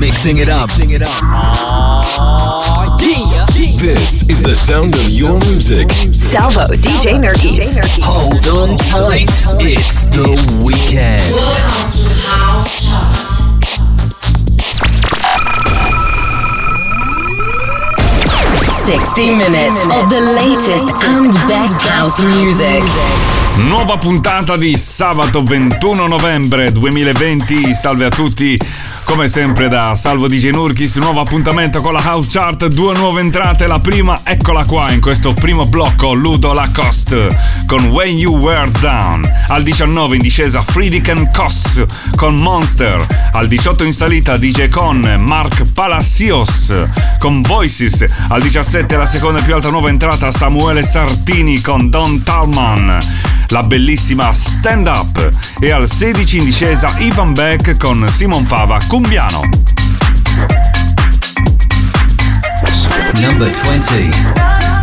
Mixing it up. Mixing it up. This is the sound of your music. Salvo, DJ Nerdy. Hold on tight. It's the weekend. Welcome to House Chart. 60 minutes of the latest and best house music. Nuova puntata di sabato 21 novembre 2020. Salve a tutti. Come sempre da Salvo DJ Nurkis, nuovo appuntamento con la House Chart, due nuove entrate, la prima eccola qua in questo primo blocco Ludo Lacoste con When You Were Down, al 19 in discesa Friediken Koss con Monster, al 18 in salita DJ Con Mark Palacios con Voices, al 17 la seconda più alta nuova entrata Samuele Sartini con Don Talman la bellissima Stand Up e al 16 in discesa Ivan Beck con Simon Fava Cumbiano. Number 20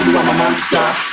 see I'm a monster.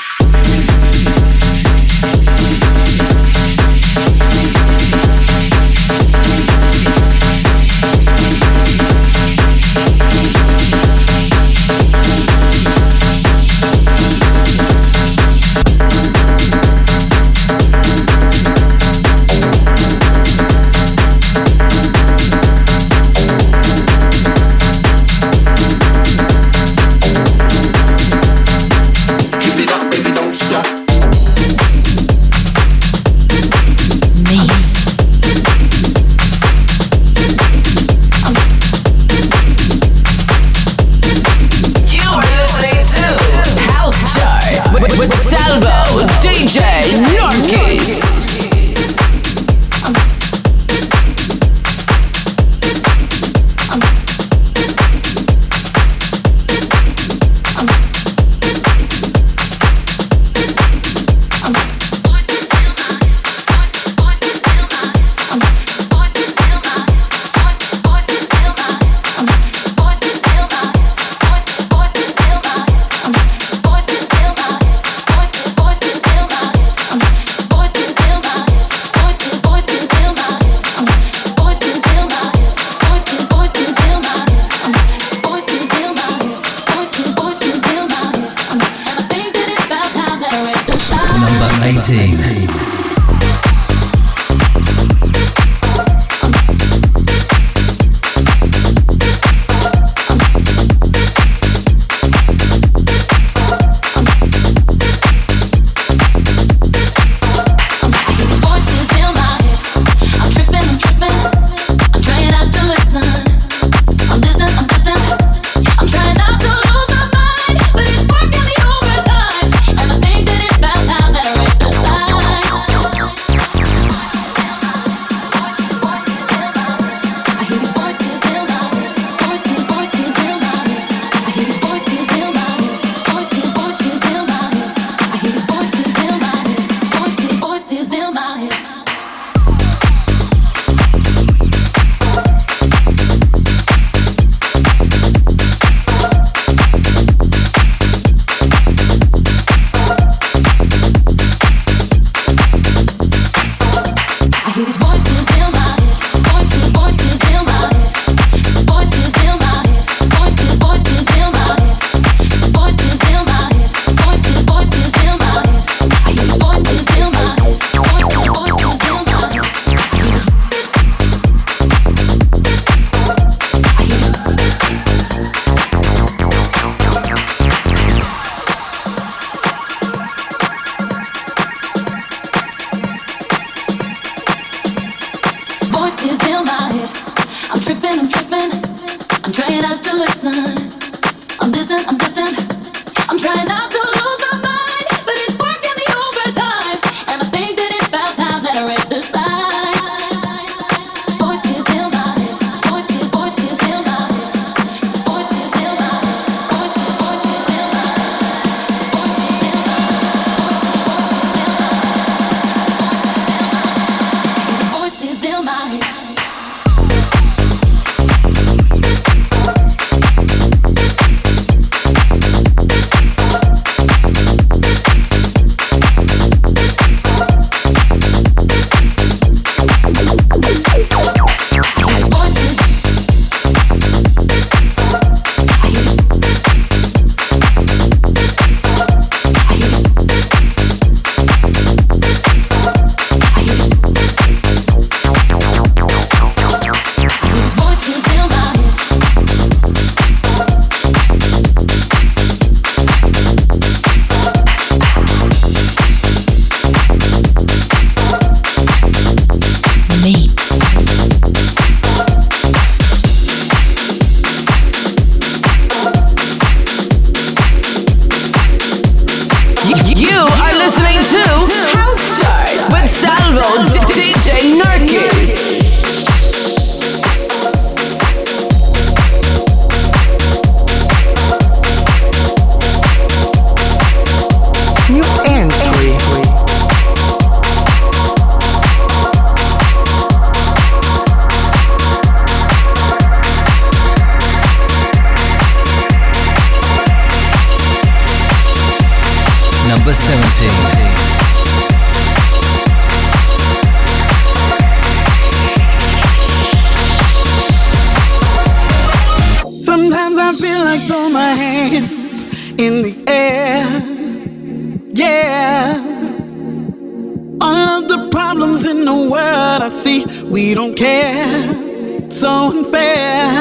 so unfair,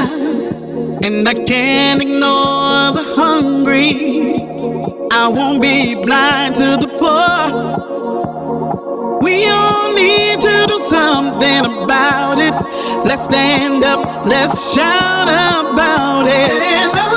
and I can't ignore the hungry. I won't be blind to the poor. We all need to do something about it. Let's stand up, let's shout about it.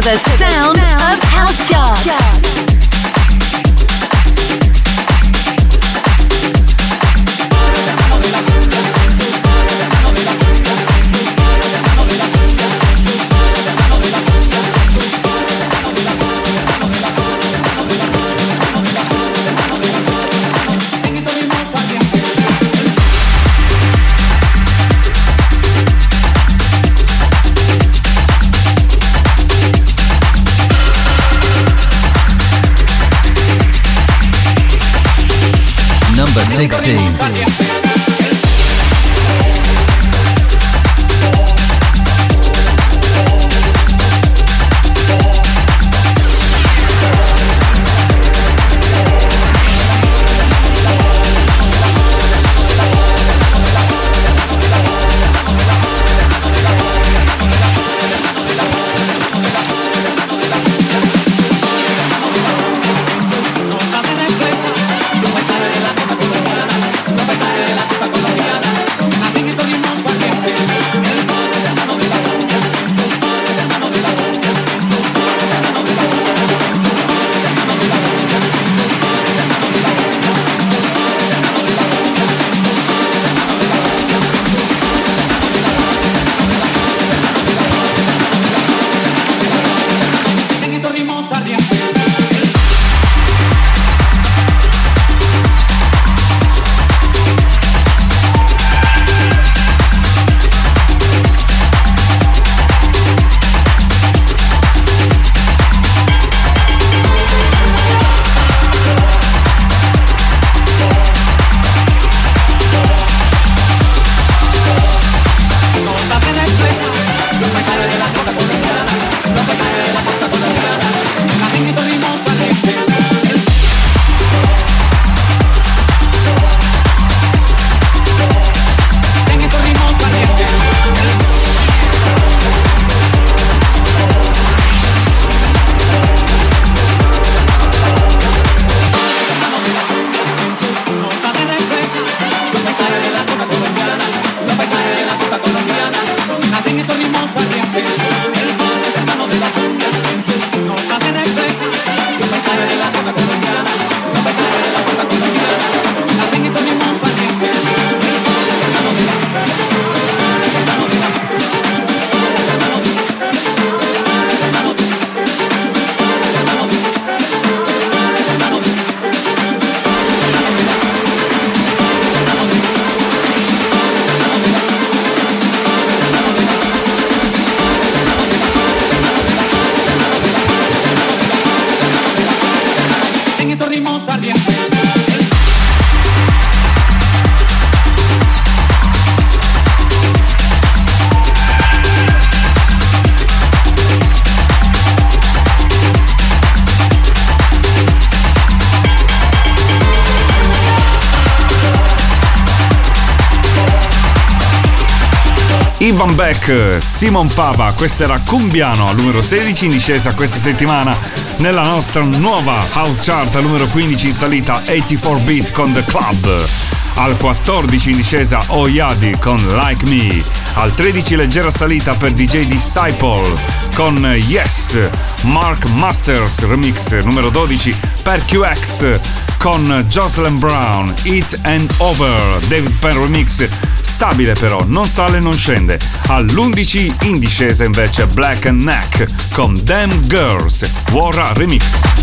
to the sound 16. Ivan Beck, Simon Pava, questo era Cumbiano al numero 16 in discesa questa settimana nella nostra nuova house chart al numero 15 in salita 84 beat con The Club. Al 14 in discesa Oyadi con Like Me. Al 13 leggera salita per DJ Disciple con Yes. Mark Masters remix numero 12 per QX con Jocelyn Brown, It and Over, David Penn remix stabile però, non sale non scende. All'11 in discesa invece Black and Neck con Damn Girls, Wara Remix.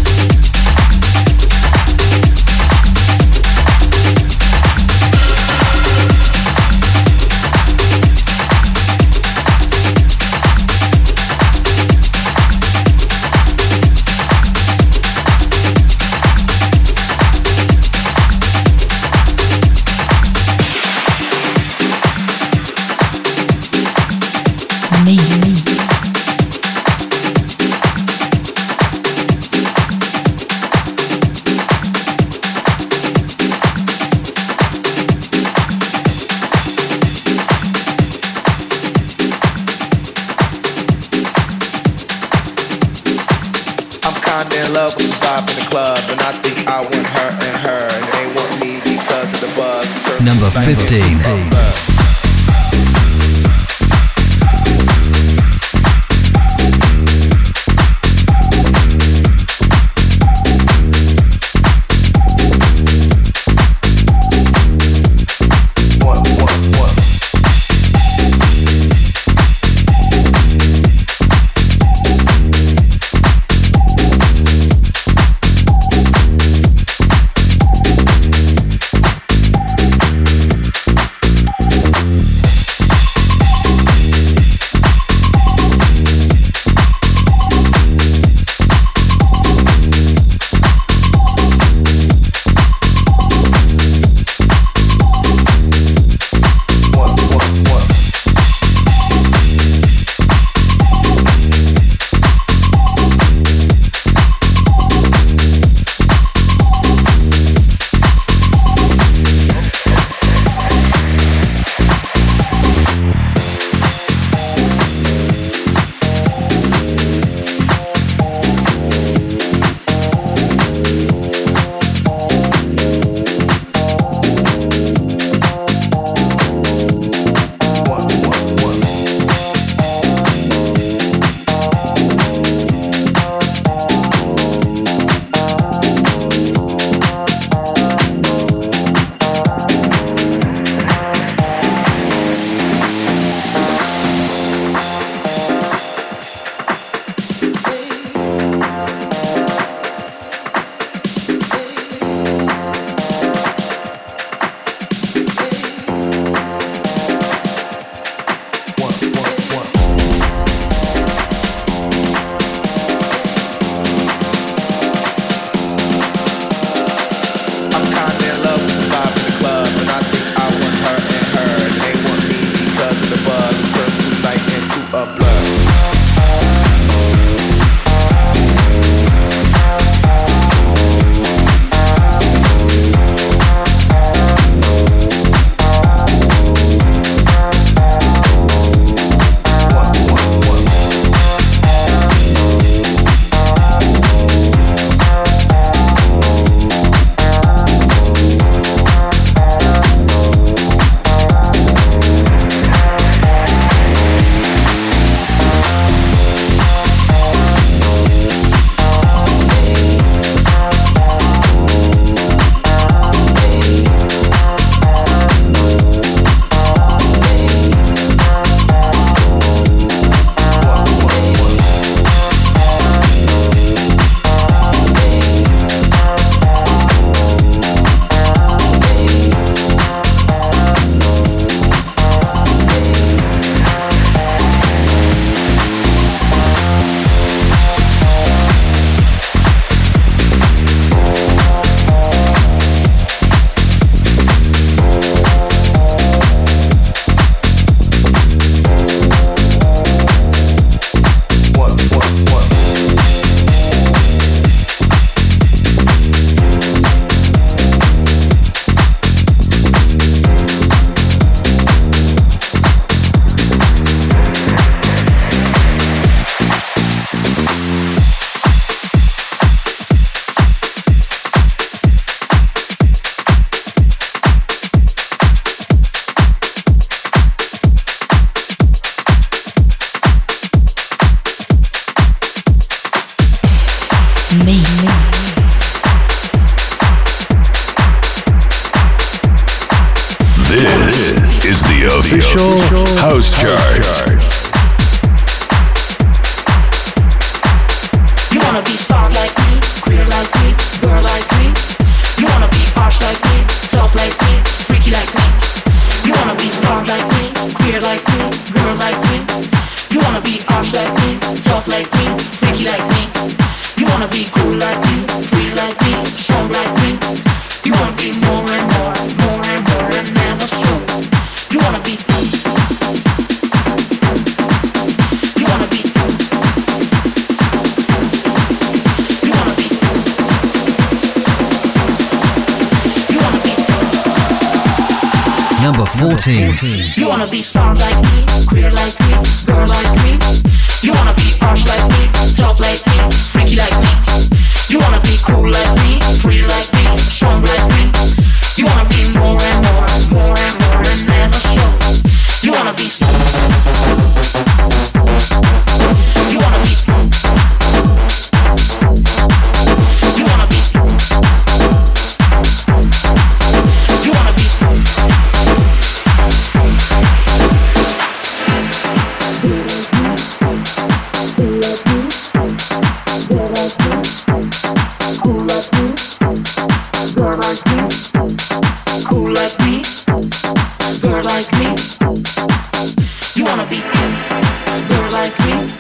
like me,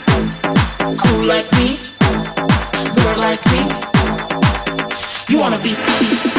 cool like me, girl like me. You wanna be.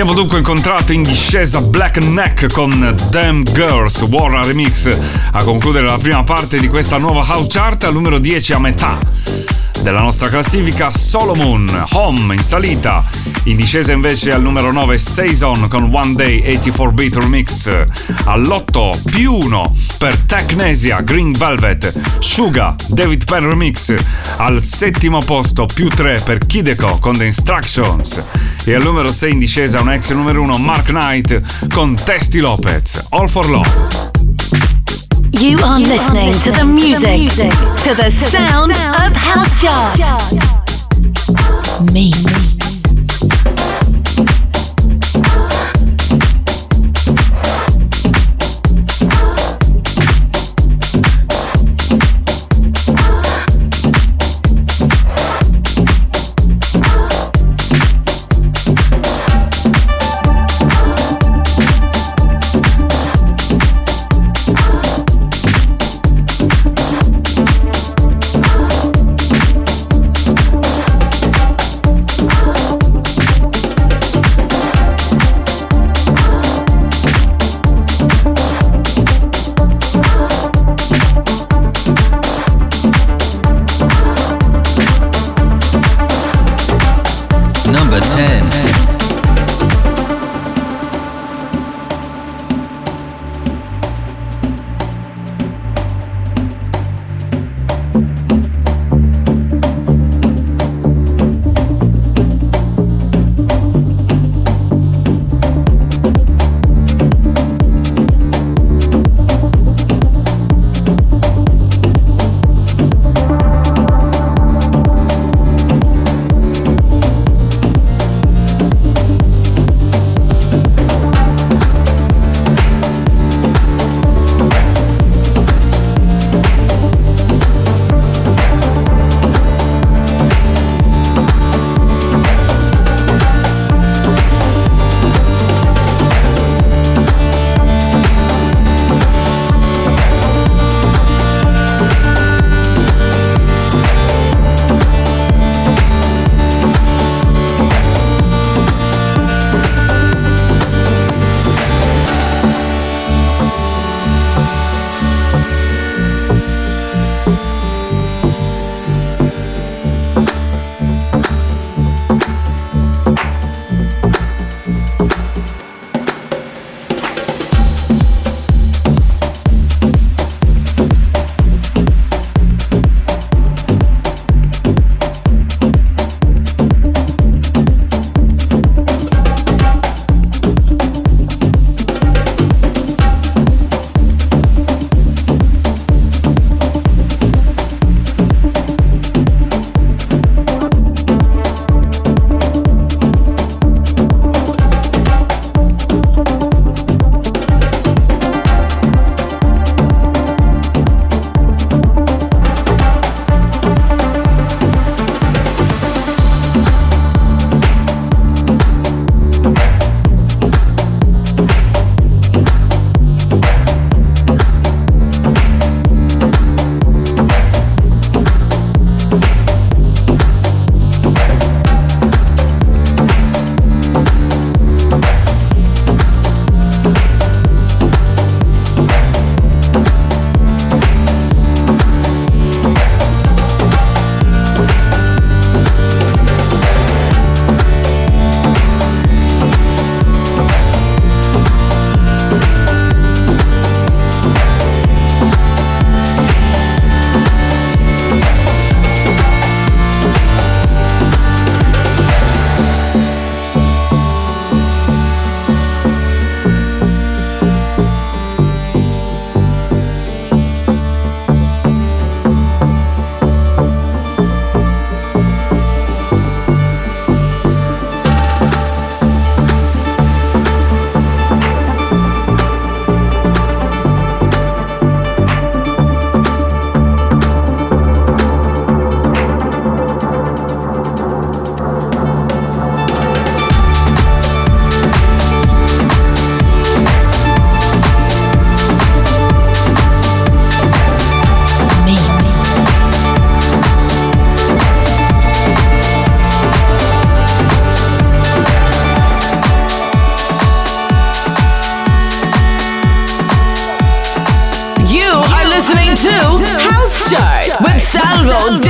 Abbiamo dunque incontrato in discesa Black Neck con Damn Girls, Warra Remix, a concludere la prima parte di questa nuova house chart al numero 10 a metà della nostra classifica. Solomon, Home in salita, in discesa invece al numero 9 Saison con One Day 84 Beat Remix, all'8 più 1 per Technesia, Green Velvet, Suga, David Penn Remix, al settimo posto più 3 per Kideko con The Instructions e al numero 6 in discesa un ex numero 1 Mark Knight con Testi Lopez, All for Love. You are listening to the music, to the sound of House Chart. Mix.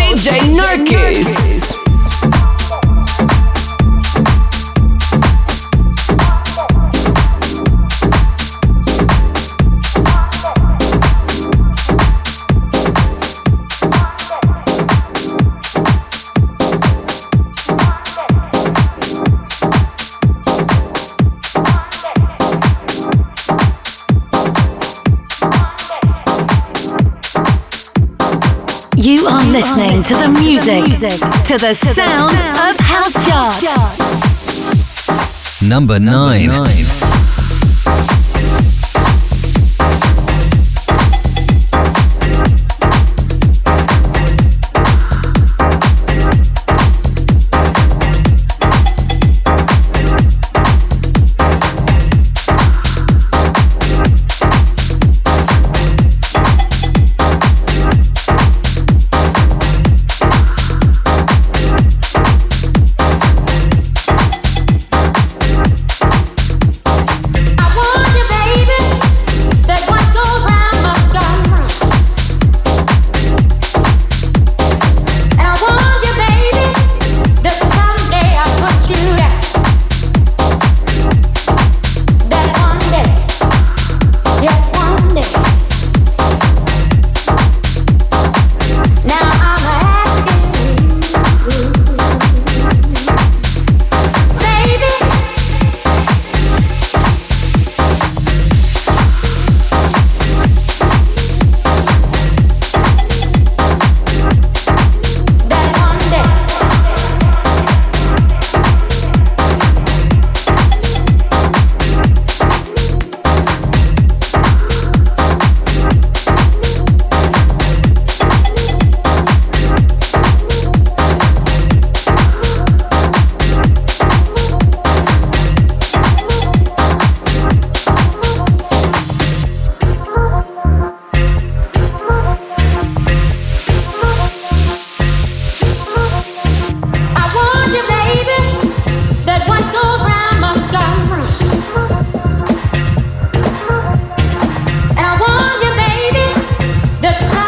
DJ Nurkis. To the sound of House Chart. Number 9. The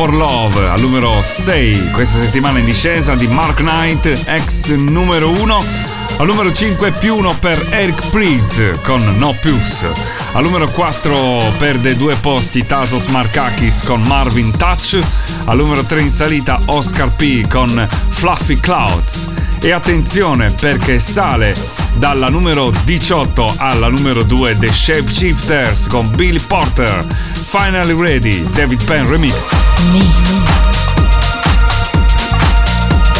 for Love al numero 6 questa settimana in discesa di Mark Knight, ex numero 1. Al numero 5 più 1 per Eric Prydz con No Plus. Al numero 4 perde due posti Tasos Markakis con Marvin Touch. Al numero 3 in salita Oscar P con Fluffy Clouds. E attenzione perché sale dalla numero 18 alla numero 2 The Shapeshifters con Billy Porter. Finally Ready, David Penn Remix. Mix.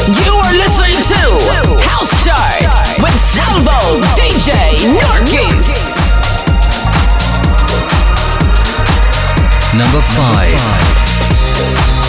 You are listening to House Chart with Salvo DJ Norkis. Number 5.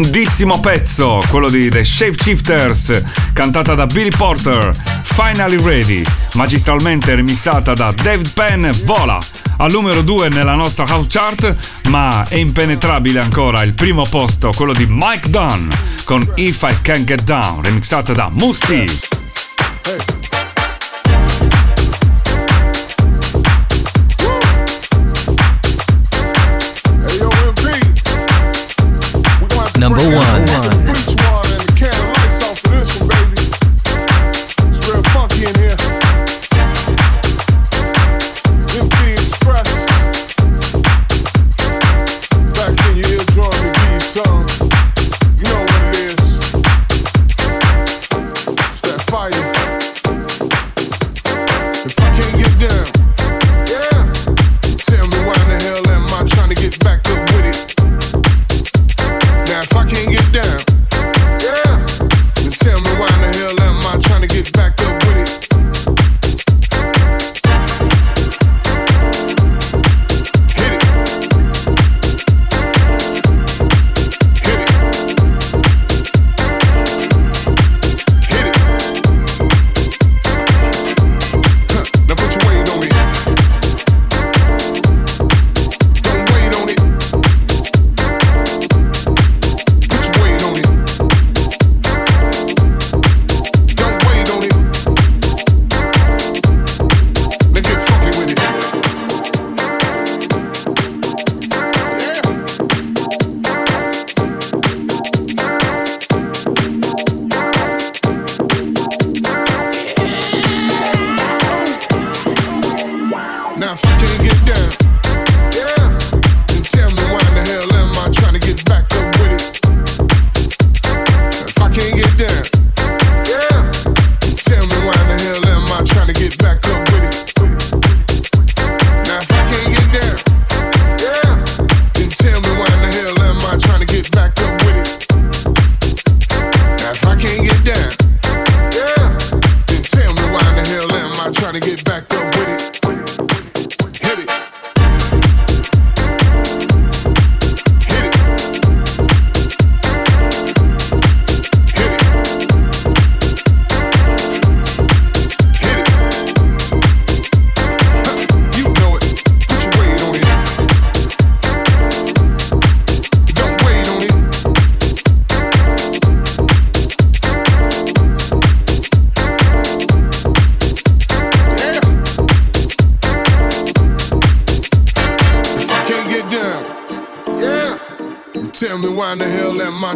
Grandissimo pezzo, quello di The Shapeshifters, cantata da Billy Porter, Finally Ready, magistralmente remixata da David Penn, vola al numero 2 nella nostra house chart, ma è impenetrabile ancora il primo posto, quello di Mike Dunn con If I Can Get Down, remixata da Musti. Number one.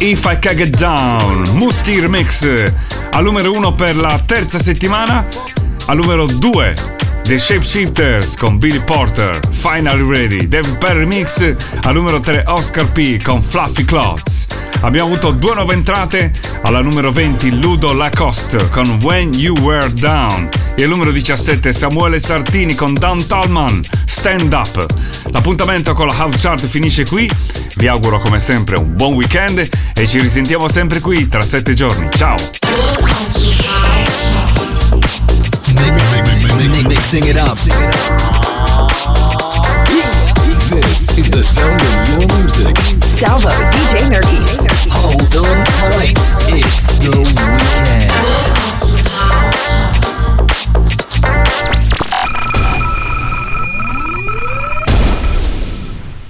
If I Can Get Down, Musti Remix al numero 1 per la terza settimana, al numero 2 The Shapeshifters con Billy Porter, Finally Ready, Dave Perry Mix, al numero 3 Oscar P con Fluffy Clothes. Abbiamo avuto due nuove entrate, alla numero 20 Ludo Lacoste con When You Were Down e al numero 17 Samuele Sartini con Dan Tallman, Stand Up. L'appuntamento con la House Chart finisce qui, vi auguro come sempre un buon weekend e ci risentiamo sempre qui tra sette giorni. Ciao! Mixing it up. This is the sound of your music. Salvo, DJ Nerdy. Hold on tight. It's the weekend.